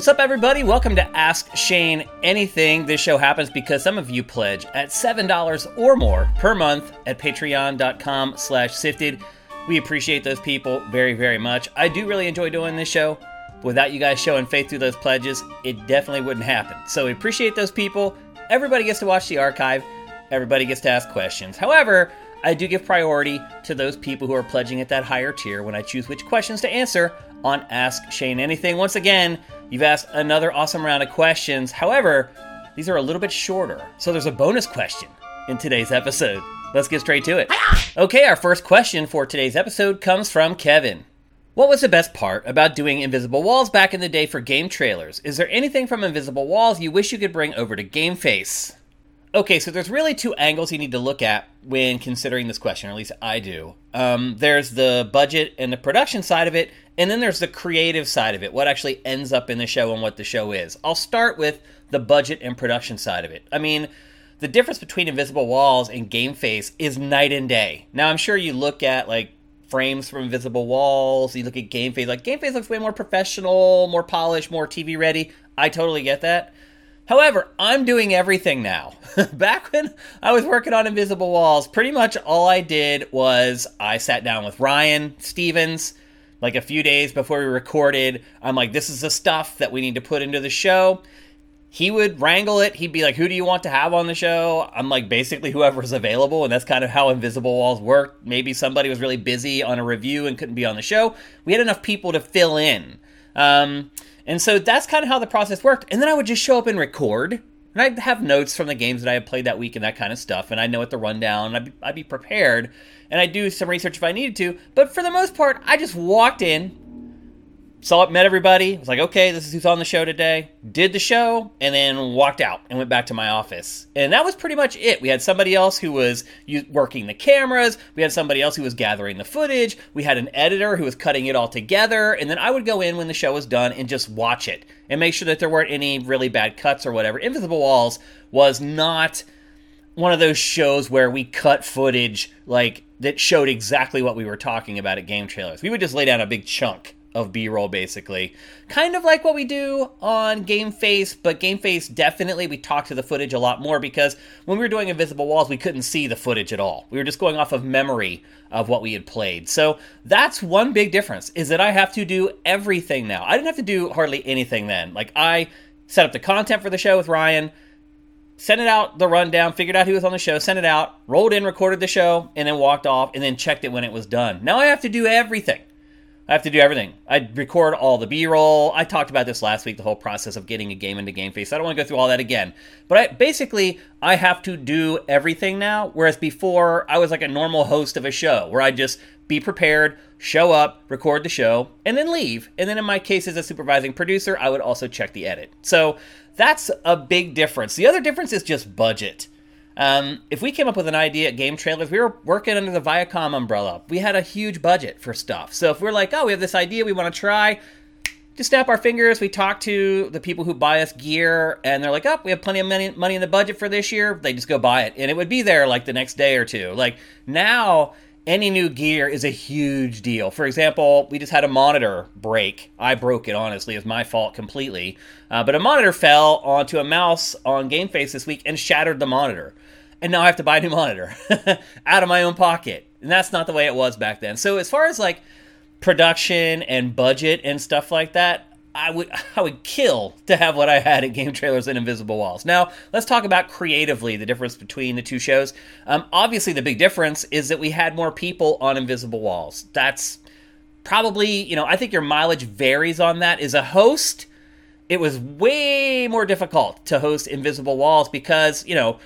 What's up, everybody? Welcome to Ask Shane Anything. This show happens because some of you pledge at $7 or more per month at patreon.com slash sifted. We appreciate those people very, very much. I do really enjoy doing this show. Without you guys showing faith through those pledges, it definitely wouldn't happen. So we appreciate those people. Everybody gets to watch the archive. Everybody gets to ask questions. However, I do give priority to those people who are pledging at that higher tier when I choose which questions to answer on Ask Shane Anything. Once again, You've asked another awesome round of questions. However, these are a little bit shorter, so there's a bonus question in today's episode. Let's get straight to it. Okay, our first question for today's episode comes from Kevin. What was the best part about doing Invisible Walls back in the day for game trailers? Is there anything from Invisible Walls you wish you could bring over to GameFace? Okay, so there's really two angles you need to look at when considering this question, or at least I do. Um, there's the budget and the production side of it, and then there's the creative side of it, what actually ends up in the show and what the show is. I'll start with the budget and production side of it. I mean, the difference between Invisible Walls and Game Face is night and day. Now, I'm sure you look at like frames from Invisible Walls, you look at Game Face, like Game Face looks way more professional, more polished, more TV ready. I totally get that. However, I'm doing everything now. Back when I was working on Invisible Walls, pretty much all I did was I sat down with Ryan Stevens like a few days before we recorded. I'm like, this is the stuff that we need to put into the show. He would wrangle it. He'd be like, who do you want to have on the show? I'm like, basically whoever's available. And that's kind of how Invisible Walls worked. Maybe somebody was really busy on a review and couldn't be on the show. We had enough people to fill in. Um, and so that's kind of how the process worked. And then I would just show up and record. And I'd have notes from the games that I had played that week and that kind of stuff. And I know what the rundown, I'd be, I'd be prepared. And I'd do some research if I needed to. But for the most part, I just walked in, saw it, met everybody. Was like, okay, this is who's on the show today. Did the show, and then walked out and went back to my office. And that was pretty much it. We had somebody else who was working the cameras. We had somebody else who was gathering the footage. We had an editor who was cutting it all together. And then I would go in when the show was done and just watch it and make sure that there weren't any really bad cuts or whatever. Invisible Walls was not one of those shows where we cut footage like that showed exactly what we were talking about at game trailers. We would just lay down a big chunk of b-roll basically. Kind of like what we do on game face but game face definitely we talked to the footage a lot more because when we were doing invisible walls we couldn't see the footage at all. We were just going off of memory of what we had played. So that's one big difference is that i have to do everything now. I didn't have to do hardly anything then. Like i set up the content for the show with ryan sent it out the rundown, figured out who was on the show, sent it out, rolled in, recorded the show, and then walked off, and then checked it when it was done. Now I have to do everything. I have to do everything. I record all the B-roll. I talked about this last week, the whole process of getting a game into GameFace. I don't want to go through all that again. But I, basically, I have to do everything now. Whereas before, I was like a normal host of a show where I just be prepared, show up, record the show, and then leave. And then in my case as a supervising producer, I would also check the edit. So that's a big difference. The other difference is just budget. Um, if we came up with an idea at Game Trailers, we were working under the Viacom umbrella. We had a huge budget for stuff. So if we're like, oh, we have this idea we want to try, just snap our fingers. We talk to the people who buy us gear, and they're like, oh, we have plenty of money, money in the budget for this year. They just go buy it, and it would be there like the next day or two. Like now, any new gear is a huge deal. For example, we just had a monitor break. I broke it, honestly. It's my fault completely. Uh, but a monitor fell onto a mouse on GameFace this week and shattered the monitor and now I have to buy a new monitor out of my own pocket. And that's not the way it was back then. So as far as like production and budget and stuff like that, I would I would kill to have what I had at Game Trailers and Invisible Walls. Now let's talk about creatively the difference between the two shows. Um, obviously, the big difference is that we had more people on Invisible Walls. That's probably you know I think your mileage varies on that. As a host, it was way more difficult to host Invisible Walls because you know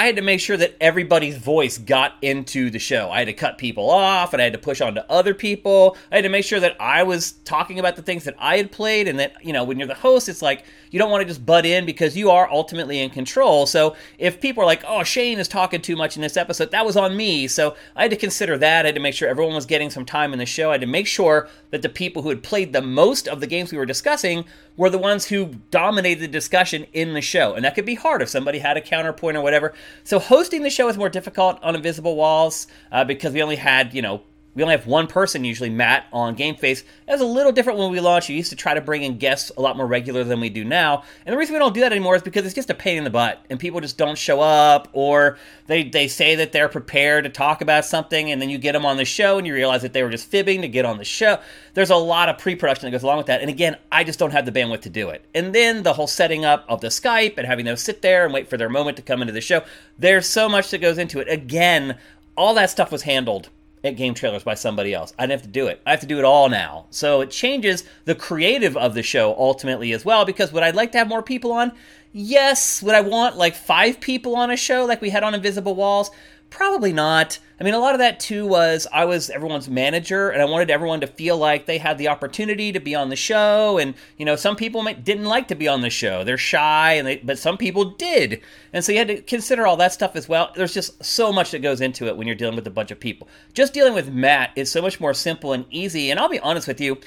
I had to make sure that everybody's voice got into the show. I had to cut people off and I had to push on to other people. I had to make sure that I was talking about the things that I had played and that, you know, when you're the host, it's like you don't want to just butt in because you are ultimately in control. So if people are like, oh, Shane is talking too much in this episode, that was on me. So I had to consider that. I had to make sure everyone was getting some time in the show. I had to make sure that the people who had played the most of the games we were discussing were the ones who dominated the discussion in the show. And that could be hard if somebody had a counterpoint or whatever. So hosting the show was more difficult on Invisible Walls uh, because we only had, you know, we only have one person usually, Matt, on GameFace. That was a little different when we launched. We used to try to bring in guests a lot more regular than we do now. And the reason we don't do that anymore is because it's just a pain in the butt. And people just don't show up or they, they say that they're prepared to talk about something and then you get them on the show and you realize that they were just fibbing to get on the show. There's a lot of pre-production that goes along with that. And again, I just don't have the bandwidth to do it. And then the whole setting up of the Skype and having them sit there and wait for their moment to come into the show. There's so much that goes into it. Again, all that stuff was handled at game trailers by somebody else. I didn't have to do it. I have to do it all now. So it changes the creative of the show ultimately as well because would I like to have more people on? Yes. Would I want like five people on a show like we had on Invisible Walls? Probably not. I mean, a lot of that too was I was everyone's manager, and I wanted everyone to feel like they had the opportunity to be on the show. And you know, some people didn't like to be on the show; they're shy, and they, but some people did. And so you had to consider all that stuff as well. There's just so much that goes into it when you're dealing with a bunch of people. Just dealing with Matt is so much more simple and easy. And I'll be honest with you.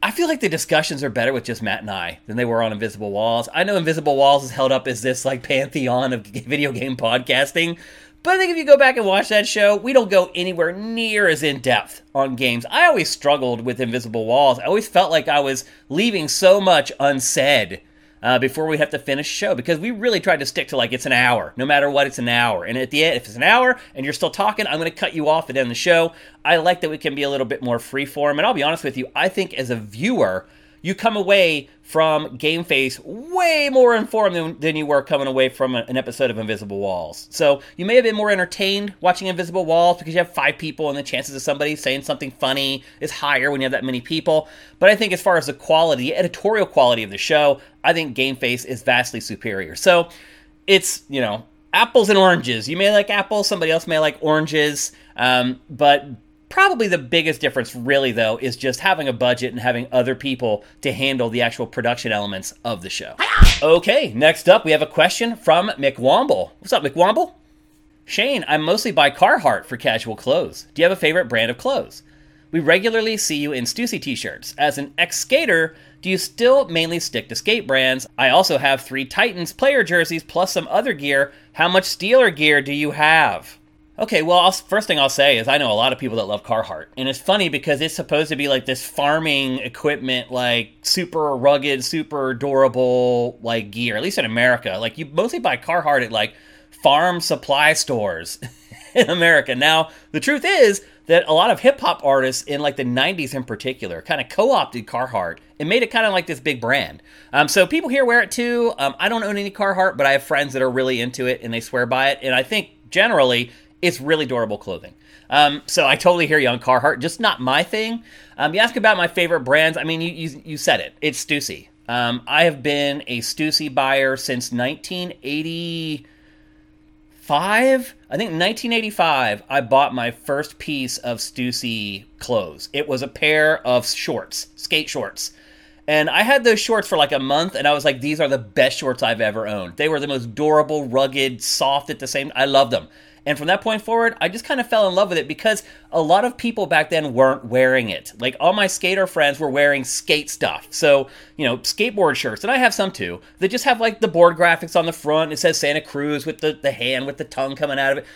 I feel like the discussions are better with just Matt and I than they were on Invisible Walls. I know Invisible Walls is held up as this like pantheon of video game podcasting, but I think if you go back and watch that show, we don't go anywhere near as in depth on games. I always struggled with Invisible Walls. I always felt like I was leaving so much unsaid uh, before we have to finish the show because we really tried to stick to like it's an hour, no matter what, it's an hour. And at the end, if it's an hour and you're still talking, I'm going to cut you off at the end of the show. I like that we can be a little bit more freeform. And I'll be honest with you, I think as a viewer, you come away from Game Face way more informed than, than you were coming away from a, an episode of Invisible Walls. So you may have been more entertained watching Invisible Walls because you have five people and the chances of somebody saying something funny is higher when you have that many people. But I think as far as the quality, the editorial quality of the show, I think Game Face is vastly superior. So it's, you know, apples and oranges. You may like apples, somebody else may like oranges. Um, but Probably the biggest difference, really, though, is just having a budget and having other people to handle the actual production elements of the show. Okay, next up, we have a question from McWomble. What's up, McWomble? Shane, I mostly buy Carhartt for casual clothes. Do you have a favorite brand of clothes? We regularly see you in Stussy t shirts. As an ex skater, do you still mainly stick to skate brands? I also have three Titans player jerseys plus some other gear. How much Steeler gear do you have? Okay, well, I'll, first thing I'll say is I know a lot of people that love Carhartt, and it's funny because it's supposed to be like this farming equipment, like super rugged, super durable, like gear. At least in America, like you mostly buy Carhartt at like farm supply stores in America. Now, the truth is that a lot of hip hop artists in like the '90s, in particular, kind of co-opted Carhartt and made it kind of like this big brand. Um, so people here wear it too. Um, I don't own any Carhartt, but I have friends that are really into it and they swear by it, and I think generally it's really durable clothing. Um, so I totally hear you on Carhartt, just not my thing. Um, you ask about my favorite brands. I mean, you you, you said it. It's Stussy. Um, I have been a Stussy buyer since 1985. I think 1985. I bought my first piece of Stussy clothes. It was a pair of shorts, skate shorts. And I had those shorts for like a month, and I was like, these are the best shorts I've ever owned. They were the most durable, rugged, soft at the same. I love them. And from that point forward, I just kind of fell in love with it because a lot of people back then weren't wearing it. Like all my skater friends were wearing skate stuff. So, you know, skateboard shirts, and I have some too, that just have like the board graphics on the front. It says Santa Cruz with the, the hand with the tongue coming out of it.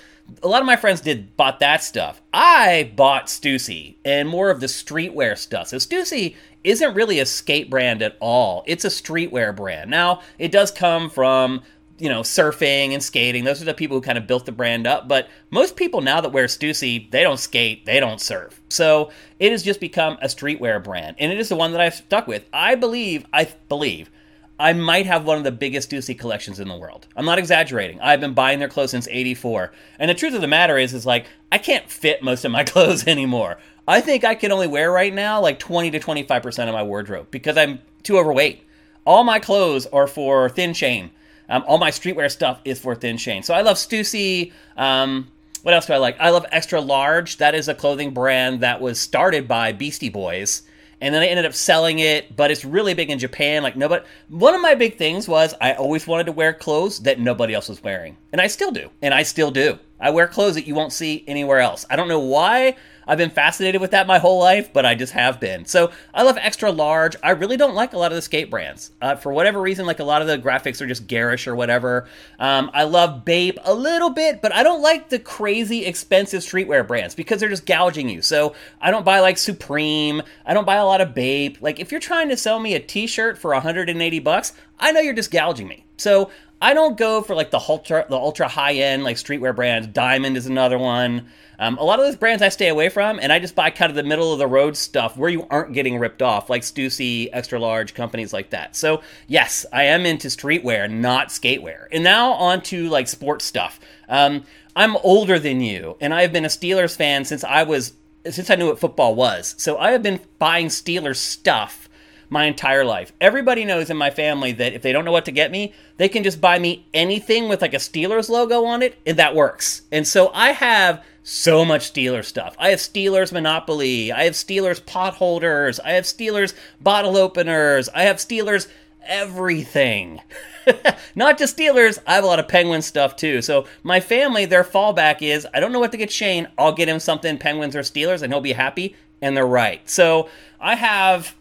A lot of my friends did bought that stuff. I bought Stussy and more of the streetwear stuff. So Stussy isn't really a skate brand at all. It's a streetwear brand. Now, it does come from you know, surfing and skating. Those are the people who kind of built the brand up. But most people now that wear Stussy, they don't skate, they don't surf. So it has just become a streetwear brand, and it is the one that I've stuck with. I believe, I believe, I might have one of the biggest Stussy collections in the world. I'm not exaggerating. I've been buying their clothes since '84, and the truth of the matter is, is like I can't fit most of my clothes anymore. I think I can only wear right now like 20 to 25 percent of my wardrobe because I'm too overweight. All my clothes are for thin Shane um, all my streetwear stuff is for Thin Shane. So I love Stussy. Um, what else do I like? I love Extra Large. That is a clothing brand that was started by Beastie Boys. And then they ended up selling it, but it's really big in Japan. Like nobody. One of my big things was I always wanted to wear clothes that nobody else was wearing, and I still do, and I still do. I wear clothes that you won't see anywhere else. I don't know why. I've been fascinated with that my whole life, but I just have been. So I love extra large. I really don't like a lot of the skate brands. Uh, for whatever reason, like a lot of the graphics are just garish or whatever. Um, I love Bape a little bit, but I don't like the crazy expensive streetwear brands because they're just gouging you. So I don't buy like Supreme. I don't buy a lot of Bape. Like if you're trying to sell me a t-shirt for 180 bucks, I know you're just gouging me. So I don't go for like the ultra the ultra high end like streetwear brands. Diamond is another one. Um, a lot of those brands I stay away from, and I just buy kind of the middle of the road stuff where you aren't getting ripped off, like Stussy, extra large companies like that. So yes, I am into streetwear, not skatewear. And now on to like sports stuff. Um, I'm older than you, and I have been a Steelers fan since I was since I knew what football was. So I have been buying Steelers stuff my entire life. Everybody knows in my family that if they don't know what to get me, they can just buy me anything with like a Steelers logo on it, and that works. And so I have so much Steelers stuff. I have Steelers Monopoly, I have Steelers pot holders, I have Steelers bottle openers, I have Steelers everything. Not just Steelers, I have a lot of Penguin stuff too. So my family, their fallback is I don't know what to get Shane. I'll get him something Penguins or Steelers and he'll be happy. And they're right. So I have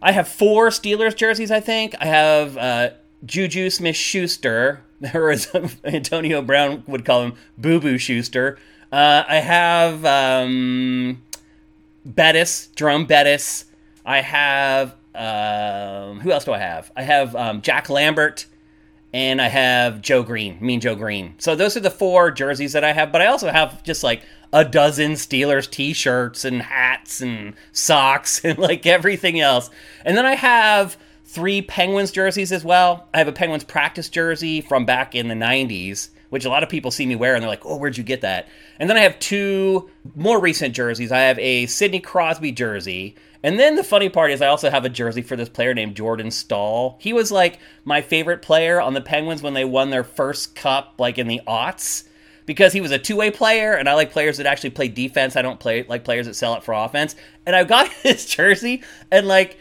I have four Steelers jerseys, I think. I have uh, Juju Smith Schuster, or as Antonio Brown would call him, Boo Boo Schuster. Uh, I have um, Bettis, Jerome Bettis. I have, um, who else do I have? I have um, Jack Lambert, and I have Joe Greene, Mean Joe Greene. So those are the four jerseys that I have, but I also have just like a dozen Steelers t-shirts and hats and socks and like everything else. And then I have three Penguins jerseys as well. I have a Penguins practice jersey from back in the 90s, which a lot of people see me wear and they're like, "Oh, where'd you get that?" And then I have two more recent jerseys. I have a Sidney Crosby jersey, and then the funny part is I also have a jersey for this player named Jordan Staal. He was like my favorite player on the Penguins when they won their first cup like in the aughts because he was a two way player, and I like players that actually play defense. I don't play like players that sell it for offense. And I got his jersey, and like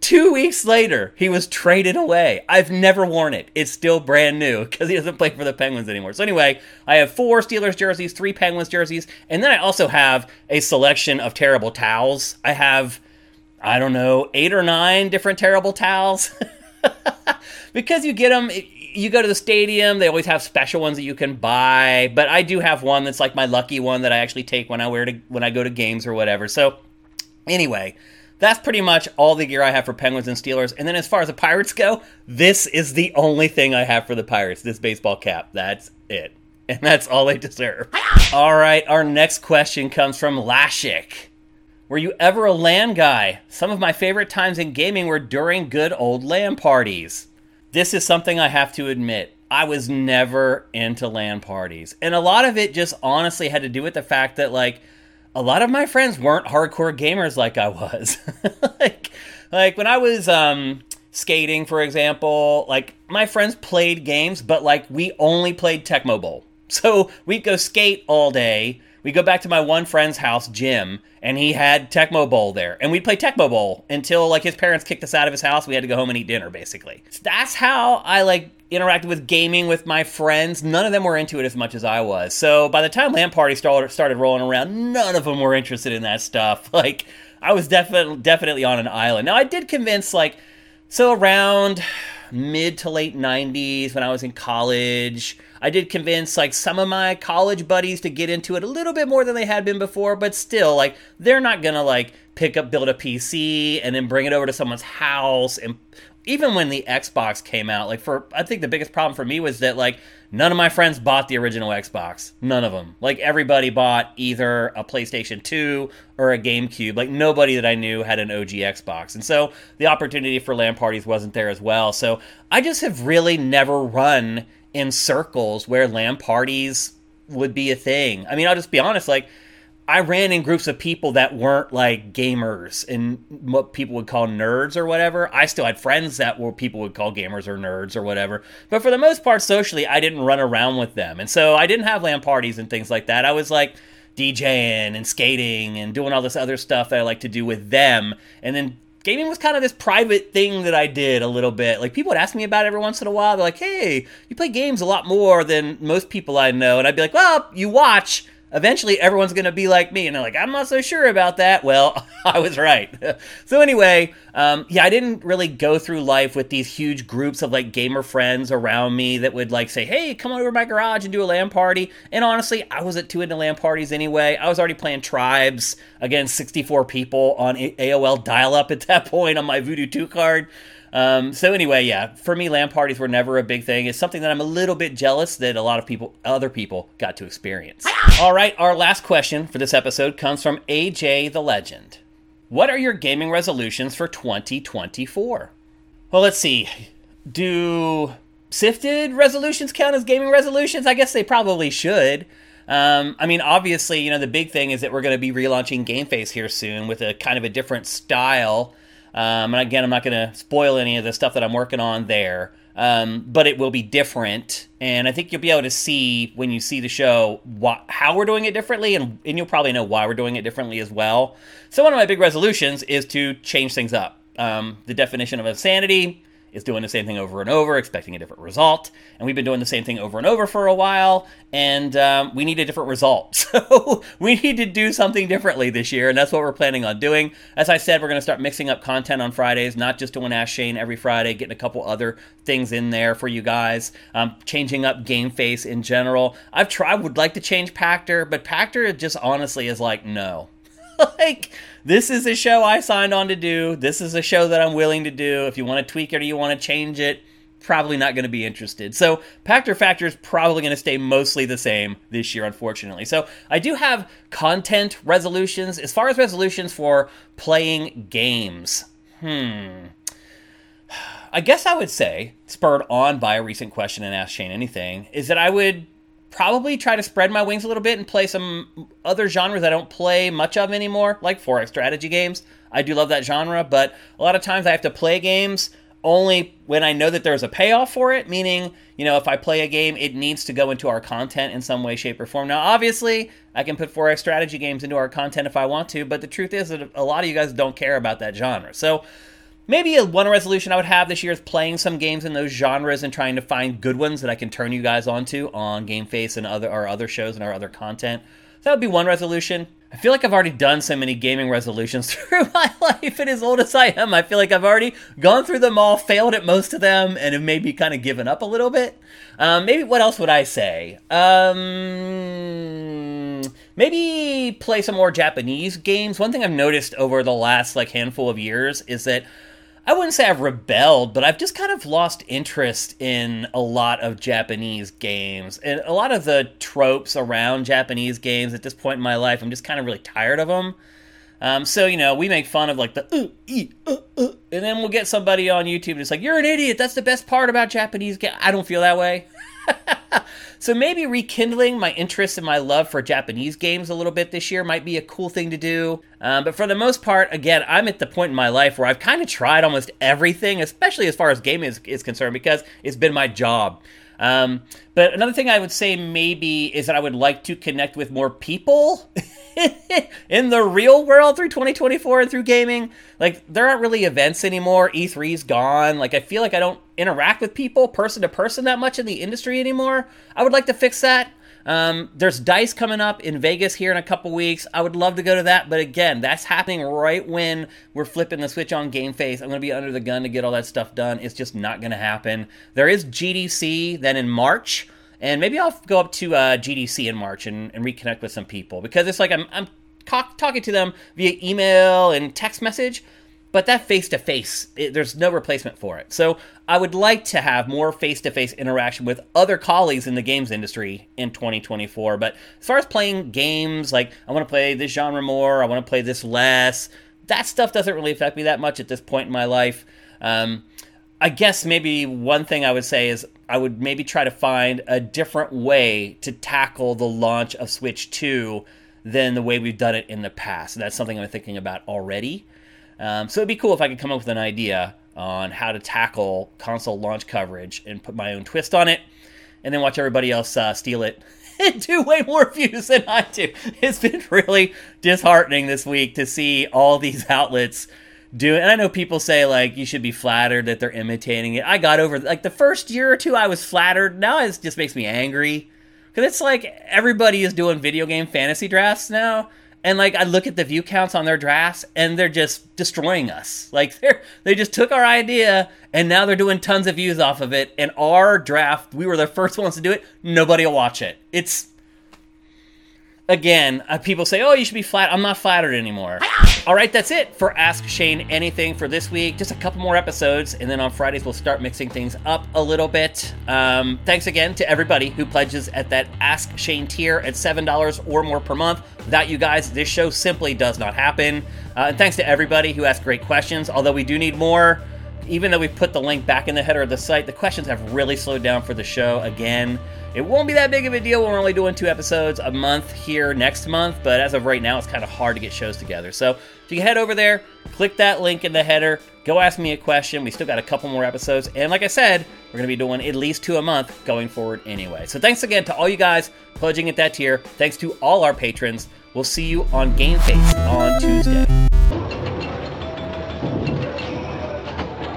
two weeks later, he was traded away. I've never worn it. It's still brand new because he doesn't play for the Penguins anymore. So anyway, I have four Steelers jerseys, three Penguins jerseys, and then I also have a selection of terrible towels. I have, I don't know, eight or nine different terrible towels. because you get them you go to the stadium, they always have special ones that you can buy. But I do have one that's like my lucky one that I actually take when I wear to when I go to games or whatever. So anyway, that's pretty much all the gear I have for Penguins and Steelers. And then as far as the Pirates go, this is the only thing I have for the Pirates. This baseball cap. That's it. And that's all they deserve. all right, our next question comes from Lashik. Were you ever a LAN guy? Some of my favorite times in gaming were during good old LAN parties this is something I have to admit. I was never into LAN parties. And a lot of it just honestly had to do with the fact that, like, a lot of my friends weren't hardcore gamers like I was. like, like when I was um, skating, for example, like my friends played games, but like we only played Tecmo Bowl. So we'd go skate all day we go back to my one friend's house, Jim, and he had Tecmo Bowl there. And we'd play Tecmo Bowl until like his parents kicked us out of his house. We had to go home and eat dinner, basically. So That's how I like interacted with gaming with my friends. None of them were into it as much as I was. So by the time LAN Party started started rolling around, none of them were interested in that stuff. Like I was definitely definitely on an island. Now I did convince like so around mid to late 90s when I was in college. I did convince like some of my college buddies to get into it a little bit more than they had been before, but still like they're not going to like pick up build a PC and then bring it over to someone's house and even when the Xbox came out, like for I think the biggest problem for me was that like none of my friends bought the original Xbox. None of them. Like everybody bought either a PlayStation 2 or a GameCube. Like nobody that I knew had an OG Xbox. And so the opportunity for LAN parties wasn't there as well. So I just have really never run in circles where LAN parties would be a thing. I mean, I'll just be honest, like I ran in groups of people that weren't like gamers and what people would call nerds or whatever. I still had friends that were people would call gamers or nerds or whatever. But for the most part, socially, I didn't run around with them. And so I didn't have LAN parties and things like that. I was like DJing and skating and doing all this other stuff that I like to do with them. And then gaming was kind of this private thing that I did a little bit. Like people would ask me about it every once in a while. They're like, "Hey, you play games a lot more than most people I know," and I'd be like, "Well, you watch." Eventually everyone's going to be like me. And they're like, I'm not so sure about that. Well, I was right. so, anyway, um, yeah, I didn't really go through life with these huge groups of like gamer friends around me that would like say, hey, come over to my garage and do a LAN party. And honestly, I wasn't too into LAN parties anyway. I was already playing Tribes against 64 people on AOL dial up at that point on my Voodoo 2 card. Um, so anyway, yeah, for me, LAN parties were never a big thing. It's something that I'm a little bit jealous that a lot of people, other people, got to experience. All right, our last question for this episode comes from AJ the Legend. What are your gaming resolutions for 2024? Well, let's see. Do sifted resolutions count as gaming resolutions? I guess they probably should. Um, I mean, obviously, you know, the big thing is that we're going to be relaunching Game Face here soon with a kind of a different style um, and again, I'm not going to spoil any of the stuff that I'm working on there, um, but it will be different. And I think you'll be able to see when you see the show what, how we're doing it differently, and, and you'll probably know why we're doing it differently as well. So, one of my big resolutions is to change things up. Um, the definition of insanity is doing the same thing over and over, expecting a different result. And we've been doing the same thing over and over for a while, and um, we need a different result. So we need to do something differently this year, and that's what we're planning on doing. As I said, we're going to start mixing up content on Fridays, not just doing Ask Shane every Friday, getting a couple other things in there for you guys, um, changing up Game Face in general. I've tried, would like to change Pachter, but Pachter just honestly is like, no. like, this is a show I signed on to do. This is a show that I'm willing to do. If you want to tweak it or you want to change it, probably not going to be interested. So Pachter Factor is probably going to stay mostly the same this year, unfortunately. So I do have content resolutions. As far as resolutions for playing games, hmm. I guess I would say, spurred on by a recent question and Ask Shane Anything, is that I would probably try to spread my wings a little bit and play some other genres I don't play much of anymore, like 4X strategy games. I do love that genre, but a lot of times I have to play games only when I know that there's a payoff for it, meaning, you know, if I play a game, it needs to go into our content in some way, shape, or form. Now, obviously, I can put 4X strategy games into our content if I want to, but the truth is that a lot of you guys don't care about that genre. So, maybe a one resolution I would have this year is playing some games in those genres and trying to find good ones that I can turn you guys onto on Game Face and other our other shows and our other content. So that would be one resolution. I feel like I've already done so many gaming resolutions through my life, and as old as I am, I feel like I've already gone through them all, failed at most of them, and have maybe kind of given up a little bit. Um, maybe what else would I say? Um, maybe play some more Japanese games. One thing I've noticed over the last like handful of years is that I wouldn't say I've rebelled, but I've just kind of lost interest in a lot of Japanese games. And a lot of the tropes around Japanese games at this point in my life, I'm just kind of really tired of them. Um, so, you know, we make fun of like the uh, e, uh, uh, and then we'll get somebody on YouTube and it's like, you're an idiot. That's the best part about Japanese games. I don't feel that way. so maybe rekindling my interest and my love for Japanese games a little bit this year might be a cool thing to do. Um, but for the most part, again, I'm at the point in my life where I've kind of tried almost everything, especially as far as gaming is, is concerned, because it's been my job. Um, but another thing I would say maybe is that I would like to connect with more people in the real world through 2024 and through gaming. Like there aren't really events anymore. E3's gone. Like I feel like I don't interact with people person to person that much in the industry anymore. I would like to fix that. Um, there's Dice coming up in Vegas here in a couple weeks. I would love to go to that, but again, that's happening right when we're flipping the switch on Game Face. I'm going to be under the gun to get all that stuff done. It's just not going to happen. There is GDC then in March, and maybe I'll go up to uh, GDC in March and, and, reconnect with some people because it's like I'm, I'm talk, talking to them via email and text message but that face to face, there's no replacement for it. So I would like to have more face to face interaction with other colleagues in the games industry in 2024. But as far as playing games, like I want to play this genre more, I want to play this less, that stuff doesn't really affect me that much at this point in my life. Um, I guess maybe one thing I would say is I would maybe try to find a different way to tackle the launch of Switch 2 than the way we've done it in the past. And that's something I'm thinking about already. Um, so it'd be cool if I could come up with an idea on how to tackle console launch coverage and put my own twist on it, and then watch everybody else uh, steal it and do way more views than I do. It's been really disheartening this week to see all these outlets do it. And I know people say like you should be flattered that they're imitating it. I got over like the first year or two I was flattered. Now it just makes me angry Because it's like everybody is doing video game fantasy drafts now. And like I look at the view counts on their drafts and they're just destroying us. Like they're they just took our idea and now they're doing tons of views off of it. And our draft, we were the first ones to do it. Nobody will watch it. It's again, uh, people say, "Oh, you should be flat." I'm not flattered anymore. All right, that's it for Ask Shane Anything for this week. Just a couple more episodes, and then on Fridays we'll start mixing things up a little bit. Um, thanks again to everybody who pledges at that Ask Shane tier at seven dollars or more per month. Without you guys, this show simply does not happen. Uh, and thanks to everybody who asked great questions. Although we do need more. Even though we put the link back in the header of the site, the questions have really slowed down for the show again. It won't be that big of a deal we're only doing two episodes a month here next month, but as of right now, it's kind of hard to get shows together. So if you head over there, click that link in the header, go ask me a question. We still got a couple more episodes. And like I said, we're going to be doing at least two a month going forward anyway. So thanks again to all you guys pledging at that tier. Thanks to all our patrons. We'll see you on Game Face on Tuesday.